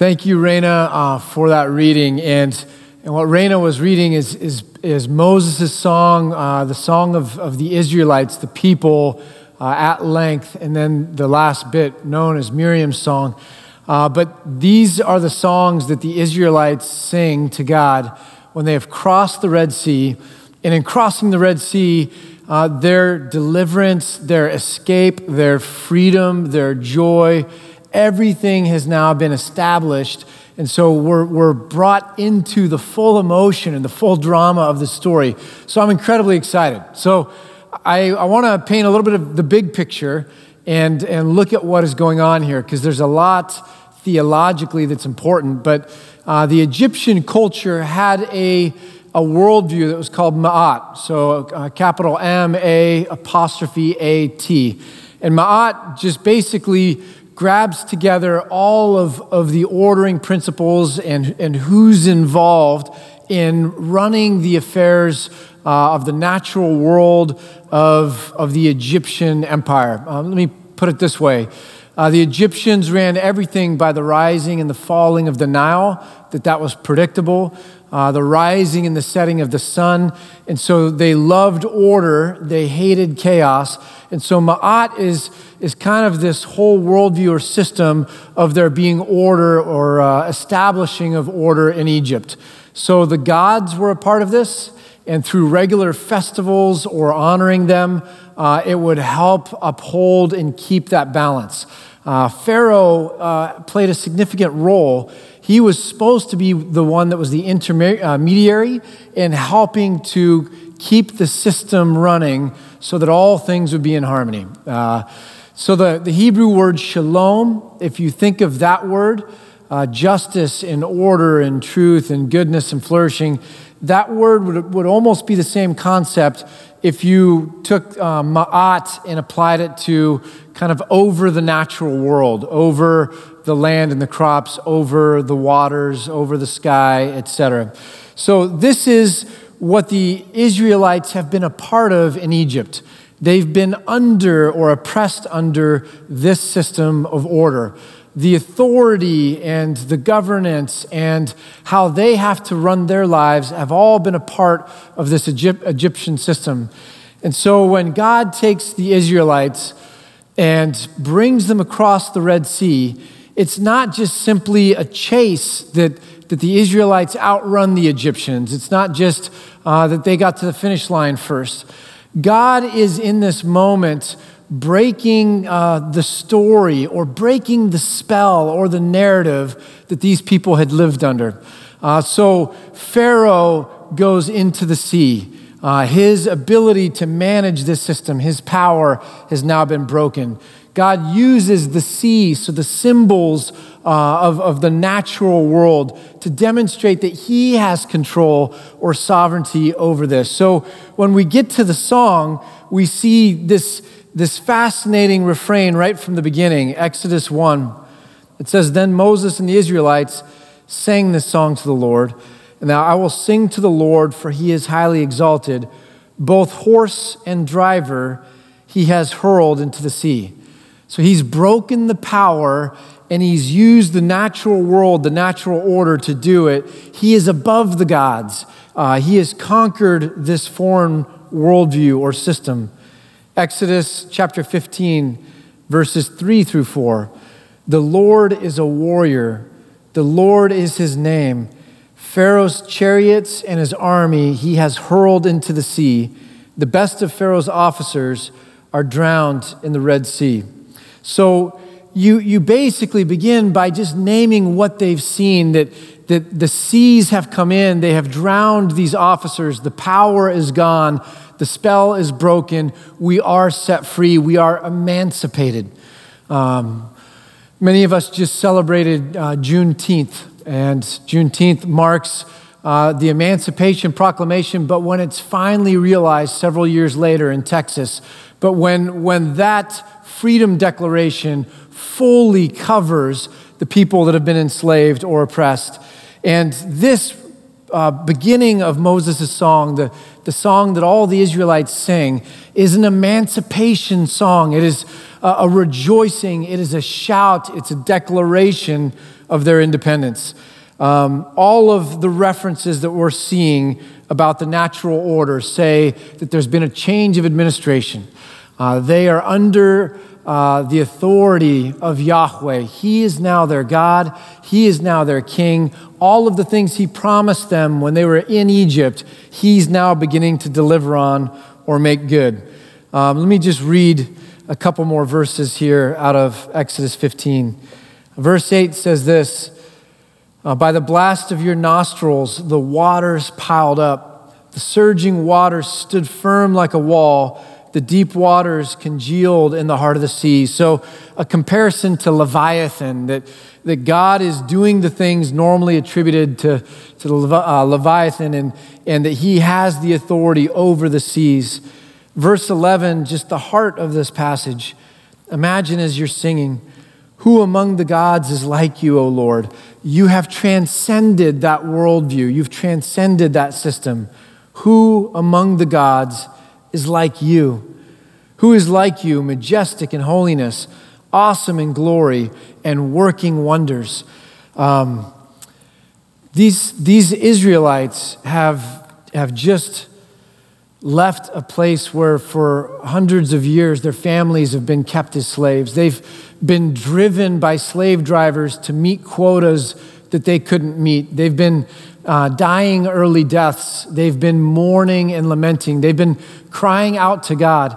Thank you, Raina, uh, for that reading. And, and what Raina was reading is, is, is Moses' song, uh, the song of, of the Israelites, the people uh, at length, and then the last bit known as Miriam's song. Uh, but these are the songs that the Israelites sing to God when they have crossed the Red Sea. And in crossing the Red Sea, uh, their deliverance, their escape, their freedom, their joy, everything has now been established. And so we're, we're brought into the full emotion and the full drama of the story. So I'm incredibly excited. So I, I want to paint a little bit of the big picture and, and look at what is going on here because there's a lot theologically that's important. But uh, the Egyptian culture had a, a worldview that was called Ma'at. So uh, capital M A apostrophe A T. And Ma'at just basically grabs together all of, of the ordering principles and, and who's involved in running the affairs uh, of the natural world of, of the Egyptian empire. Um, let me put it this way uh, the Egyptians ran everything by the rising and the falling of the Nile, that that was predictable uh, the rising and the setting of the sun. And so they loved order, they hated chaos. And so Ma'at is, is kind of this whole worldview or system of there being order or uh, establishing of order in Egypt. So the gods were a part of this, and through regular festivals or honoring them, uh, it would help uphold and keep that balance. Uh, Pharaoh uh, played a significant role he was supposed to be the one that was the intermediary uh, in helping to keep the system running so that all things would be in harmony. Uh, so, the, the Hebrew word shalom, if you think of that word, uh, justice and order and truth and goodness and flourishing, that word would, would almost be the same concept if you took uh, ma'at and applied it to kind of over the natural world, over the land and the crops, over the waters, over the sky, etc. So, this is what the Israelites have been a part of in Egypt. They've been under or oppressed under this system of order. The authority and the governance and how they have to run their lives have all been a part of this Egyptian system. And so when God takes the Israelites and brings them across the Red Sea, it's not just simply a chase that, that the Israelites outrun the Egyptians. It's not just uh, that they got to the finish line first. God is in this moment breaking uh, the story or breaking the spell or the narrative that these people had lived under. Uh, so Pharaoh goes into the sea. Uh, his ability to manage this system, his power has now been broken. God uses the sea, so the symbols uh, of, of the natural world, to demonstrate that He has control or sovereignty over this. So when we get to the song, we see this, this fascinating refrain right from the beginning Exodus 1. It says, Then Moses and the Israelites sang this song to the Lord. And now I will sing to the Lord, for He is highly exalted. Both horse and driver He has hurled into the sea. So he's broken the power and he's used the natural world, the natural order to do it. He is above the gods. Uh, he has conquered this foreign worldview or system. Exodus chapter 15, verses 3 through 4. The Lord is a warrior, the Lord is his name. Pharaoh's chariots and his army he has hurled into the sea. The best of Pharaoh's officers are drowned in the Red Sea. So you, you basically begin by just naming what they've seen that, that the seas have come in, they have drowned these officers, the power is gone, the spell is broken, we are set free, we are emancipated. Um, many of us just celebrated uh, Juneteenth, and Juneteenth marks uh, the Emancipation Proclamation, but when it's finally realized several years later in Texas, but when, when that Freedom Declaration fully covers the people that have been enslaved or oppressed. And this uh, beginning of Moses' song, the, the song that all the Israelites sing, is an emancipation song. It is a rejoicing, it is a shout, it's a declaration of their independence. Um, all of the references that we're seeing about the natural order say that there's been a change of administration. Uh, they are under uh, the authority of Yahweh. He is now their God, He is now their king. All of the things He promised them when they were in Egypt, He's now beginning to deliver on or make good. Um, let me just read a couple more verses here out of Exodus 15. Verse 8 says this uh, By the blast of your nostrils, the waters piled up. The surging waters stood firm like a wall. The deep waters congealed in the heart of the sea. So, a comparison to Leviathan, that, that God is doing the things normally attributed to, to uh, Leviathan, and, and that he has the authority over the seas. Verse 11, just the heart of this passage. Imagine as you're singing, Who among the gods is like you, O Lord? You have transcended that worldview, you've transcended that system. Who among the gods is like you? Who is like you, majestic in holiness, awesome in glory, and working wonders? Um, these, these Israelites have, have just left a place where for hundreds of years their families have been kept as slaves. They've been driven by slave drivers to meet quotas that they couldn't meet. They've been uh, dying early deaths. They've been mourning and lamenting. They've been crying out to God.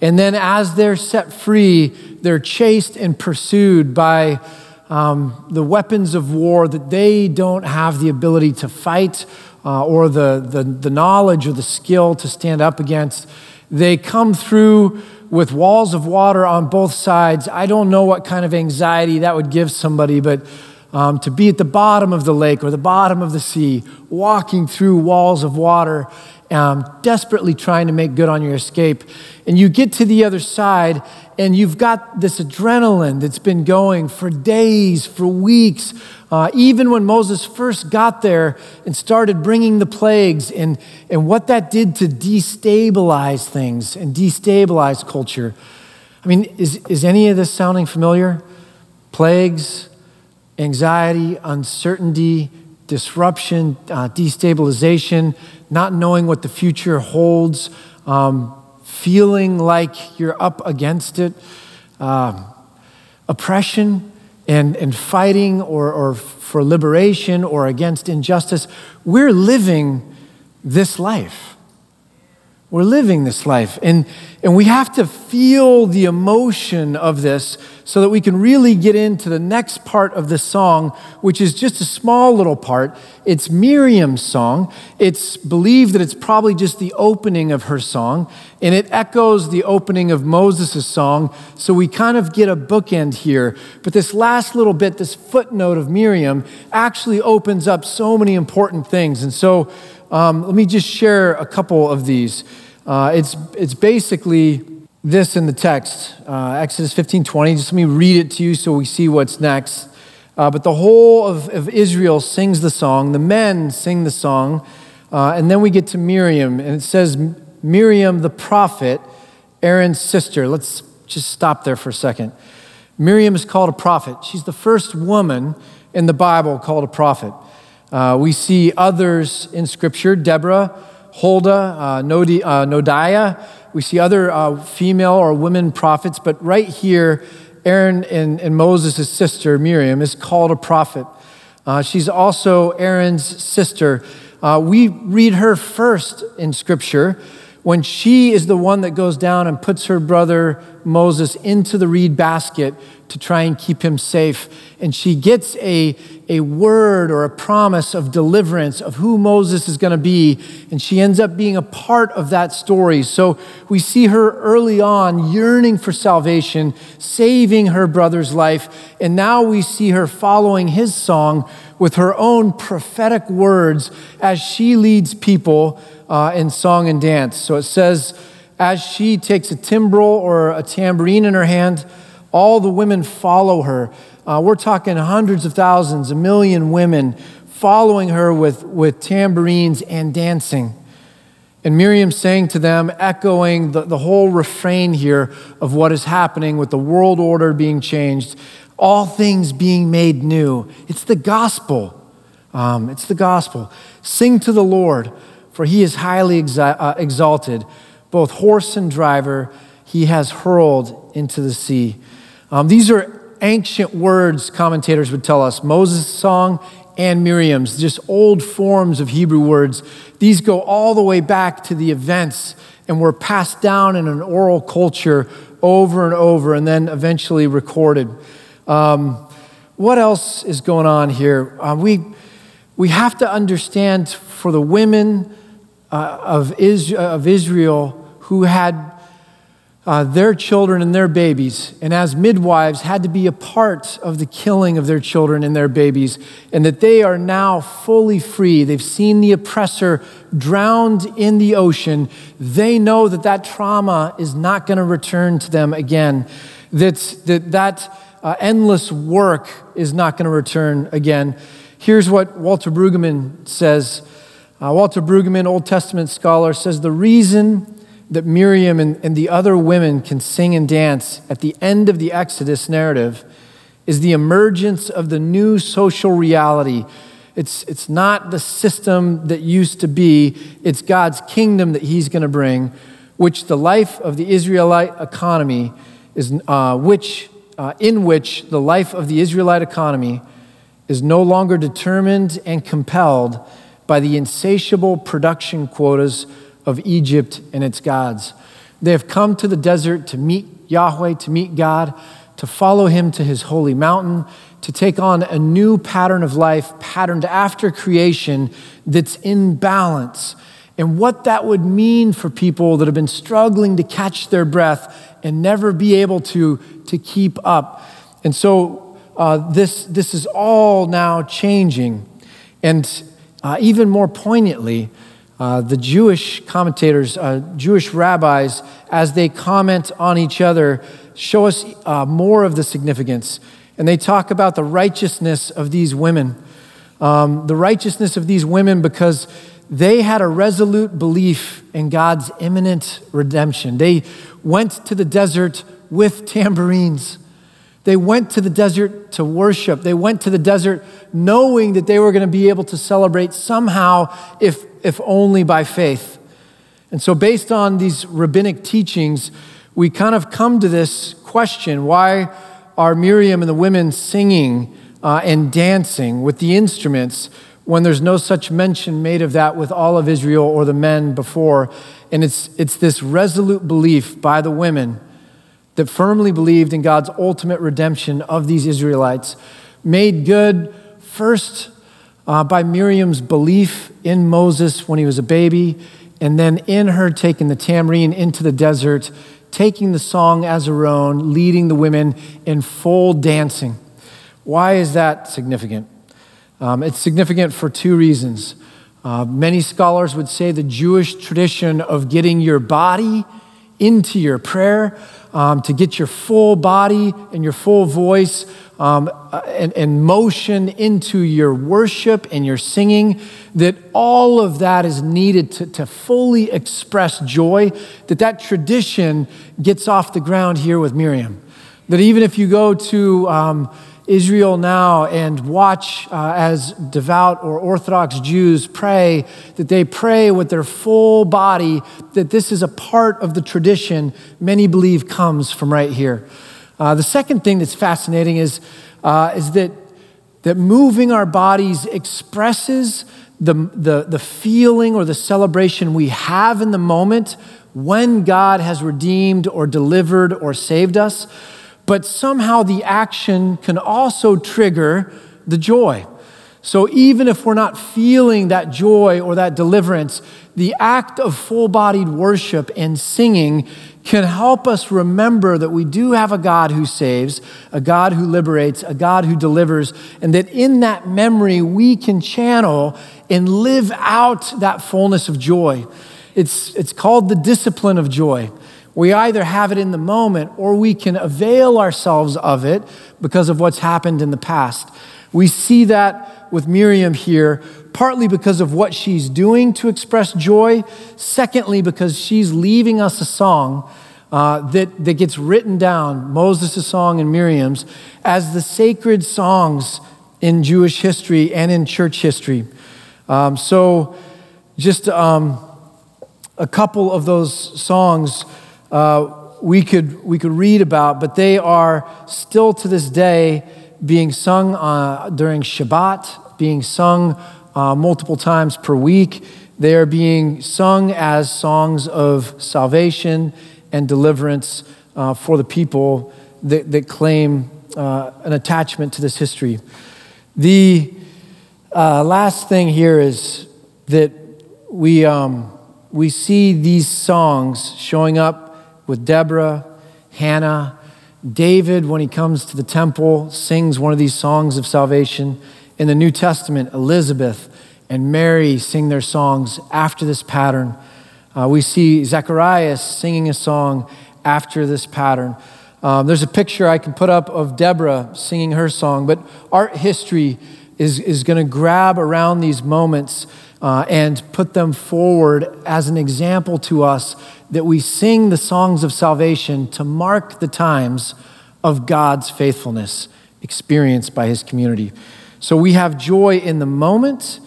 And then, as they're set free, they're chased and pursued by um, the weapons of war that they don't have the ability to fight uh, or the, the, the knowledge or the skill to stand up against. They come through with walls of water on both sides. I don't know what kind of anxiety that would give somebody, but um, to be at the bottom of the lake or the bottom of the sea, walking through walls of water, um, desperately trying to make good on your escape. And you get to the other side, and you've got this adrenaline that's been going for days, for weeks. Uh, even when Moses first got there and started bringing the plagues, and, and what that did to destabilize things and destabilize culture. I mean, is, is any of this sounding familiar? Plagues, anxiety, uncertainty, disruption, uh, destabilization, not knowing what the future holds, um, feeling like you're up against it, uh, oppression and, and fighting or, or for liberation or against injustice. We're living this life. We're living this life. And, and we have to feel the emotion of this so that we can really get into the next part of the song, which is just a small little part. It's Miriam's song. It's believed that it's probably just the opening of her song, and it echoes the opening of Moses' song. So we kind of get a bookend here. But this last little bit, this footnote of Miriam, actually opens up so many important things. And so um, let me just share a couple of these. Uh, it's, it's basically this in the text, uh, Exodus 15 20. Just let me read it to you so we see what's next. Uh, but the whole of, of Israel sings the song, the men sing the song, uh, and then we get to Miriam, and it says, Miriam the prophet, Aaron's sister. Let's just stop there for a second. Miriam is called a prophet. She's the first woman in the Bible called a prophet. Uh, we see others in Scripture, Deborah, Huldah, uh, Nodi, uh, Noadiah. We see other uh, female or women prophets, but right here, Aaron and, and Moses' sister, Miriam, is called a prophet. Uh, she's also Aaron's sister. Uh, we read her first in Scripture when she is the one that goes down and puts her brother Moses into the reed basket to try and keep him safe. And she gets a, a word or a promise of deliverance of who Moses is going to be. And she ends up being a part of that story. So we see her early on yearning for salvation, saving her brother's life. And now we see her following his song with her own prophetic words as she leads people uh, in song and dance. So it says, as she takes a timbrel or a tambourine in her hand, all the women follow her. Uh, we're talking hundreds of thousands, a million women following her with, with tambourines and dancing. And Miriam saying to them, echoing the, the whole refrain here of what is happening with the world order being changed, all things being made new. It's the gospel. Um, it's the gospel. Sing to the Lord, for he is highly exi- uh, exalted. Both horse and driver he has hurled into the sea. Um, these are ancient words, commentators would tell us. Moses' song and Miriam's, just old forms of Hebrew words. These go all the way back to the events and were passed down in an oral culture over and over and then eventually recorded. Um, what else is going on here? Uh, we, we have to understand for the women uh, of, Israel, of Israel who had uh, their children and their babies, and as midwives had to be a part of the killing of their children and their babies, and that they are now fully free. They've seen the oppressor drowned in the ocean. They know that that trauma is not going to return to them again, that that, that uh, endless work is not going to return again. Here's what Walter Brueggemann says. Uh, Walter Brueggemann, Old Testament scholar, says the reason that Miriam and, and the other women can sing and dance at the end of the Exodus narrative is the emergence of the new social reality. It's, it's not the system that used to be, it's God's kingdom that He's going to bring, which the life of the Israelite economy is, uh, which, uh, in which the life of the Israelite economy is no longer determined and compelled by the insatiable production quotas of Egypt and its gods. They have come to the desert to meet Yahweh, to meet God, to follow him to his holy mountain, to take on a new pattern of life, patterned after creation that's in balance. And what that would mean for people that have been struggling to catch their breath and never be able to, to keep up. And so uh, this, this is all now changing. And uh, even more poignantly, uh, the Jewish commentators, uh, Jewish rabbis, as they comment on each other, show us uh, more of the significance. And they talk about the righteousness of these women. Um, the righteousness of these women because they had a resolute belief in God's imminent redemption. They went to the desert with tambourines. They went to the desert to worship. They went to the desert knowing that they were going to be able to celebrate somehow, if if only by faith. And so, based on these rabbinic teachings, we kind of come to this question why are Miriam and the women singing uh, and dancing with the instruments when there's no such mention made of that with all of Israel or the men before? And it's, it's this resolute belief by the women that firmly believed in God's ultimate redemption of these Israelites, made good first uh, by Miriam's belief in Moses when he was a baby, and then in her taking the tambourine into the desert, taking the song as her own, leading the women in full dancing. Why is that significant? Um, it's significant for two reasons. Uh, many scholars would say the Jewish tradition of getting your body into your prayer, um, to get your full body and your full voice um, uh, and, and motion into your worship and your singing, that all of that is needed to, to fully express joy, that that tradition gets off the ground here with Miriam. That even if you go to um, Israel now and watch uh, as devout or Orthodox Jews pray, that they pray with their full body, that this is a part of the tradition many believe comes from right here. Uh, the second thing that's fascinating is, uh, is that, that moving our bodies expresses the, the, the feeling or the celebration we have in the moment when God has redeemed or delivered or saved us. But somehow the action can also trigger the joy. So even if we're not feeling that joy or that deliverance, the act of full bodied worship and singing can help us remember that we do have a God who saves, a God who liberates, a God who delivers, and that in that memory we can channel and live out that fullness of joy. It's, it's called the discipline of joy. We either have it in the moment or we can avail ourselves of it because of what's happened in the past. We see that with Miriam here, partly because of what she's doing to express joy, secondly, because she's leaving us a song. Uh, that, that gets written down, Moses' song and Miriam's, as the sacred songs in Jewish history and in church history. Um, so, just um, a couple of those songs uh, we, could, we could read about, but they are still to this day being sung uh, during Shabbat, being sung uh, multiple times per week. They are being sung as songs of salvation and deliverance uh, for the people that, that claim uh, an attachment to this history. The uh, last thing here is that we, um, we see these songs showing up with Deborah, Hannah, David, when he comes to the temple, sings one of these songs of salvation. In the New Testament, Elizabeth and Mary sing their songs after this pattern. Uh, we see Zacharias singing a song after this pattern. Um, there's a picture I can put up of Deborah singing her song, but art history is, is going to grab around these moments uh, and put them forward as an example to us that we sing the songs of salvation to mark the times of God's faithfulness experienced by his community. So we have joy in the moment,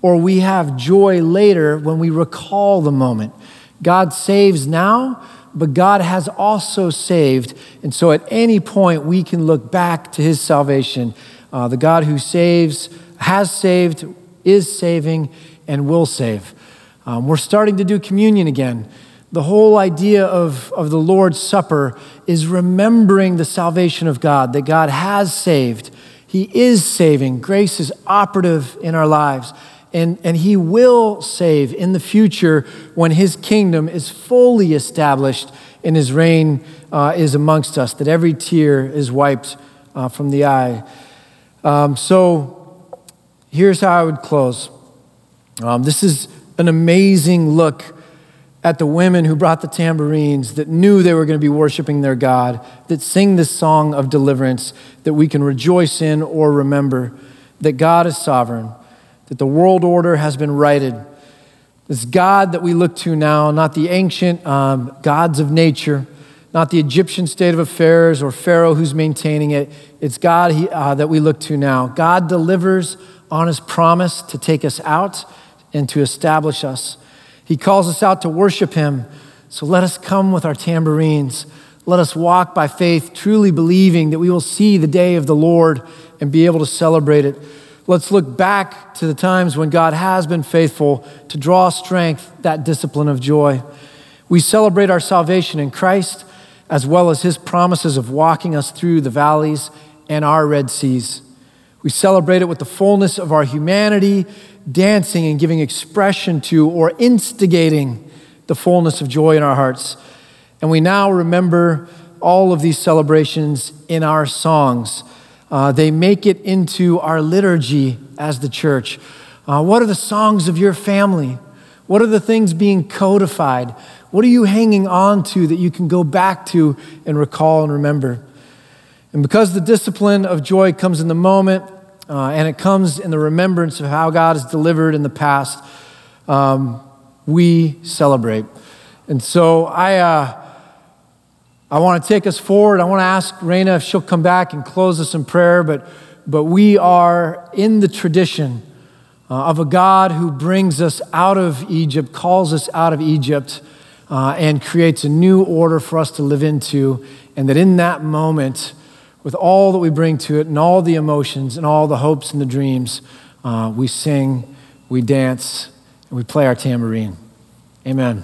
or we have joy later when we recall the moment. God saves now, but God has also saved. And so at any point, we can look back to his salvation. Uh, the God who saves, has saved, is saving, and will save. Um, we're starting to do communion again. The whole idea of, of the Lord's Supper is remembering the salvation of God, that God has saved. He is saving. Grace is operative in our lives. And, and He will save in the future when His kingdom is fully established and His reign uh, is amongst us, that every tear is wiped uh, from the eye. Um, so here's how I would close. Um, this is an amazing look at the women who brought the tambourines that knew they were going to be worshiping their God, that sing this song of deliverance that we can rejoice in or remember that God is sovereign, that the world order has been righted. This God that we look to now, not the ancient um, gods of nature, not the Egyptian state of affairs or Pharaoh who's maintaining it. It's God he, uh, that we look to now. God delivers on his promise to take us out and to establish us. He calls us out to worship Him. So let us come with our tambourines. Let us walk by faith, truly believing that we will see the day of the Lord and be able to celebrate it. Let's look back to the times when God has been faithful to draw strength, that discipline of joy. We celebrate our salvation in Christ, as well as His promises of walking us through the valleys and our Red Seas. We celebrate it with the fullness of our humanity dancing and giving expression to or instigating the fullness of joy in our hearts. And we now remember all of these celebrations in our songs. Uh, they make it into our liturgy as the church. Uh, what are the songs of your family? What are the things being codified? What are you hanging on to that you can go back to and recall and remember? And because the discipline of joy comes in the moment, uh, and it comes in the remembrance of how God has delivered in the past. Um, we celebrate. And so I, uh, I want to take us forward. I want to ask Raina if she'll come back and close us in prayer, but, but we are in the tradition uh, of a God who brings us out of Egypt, calls us out of Egypt, uh, and creates a new order for us to live into. And that in that moment, with all that we bring to it and all the emotions and all the hopes and the dreams, uh, we sing, we dance, and we play our tambourine. Amen.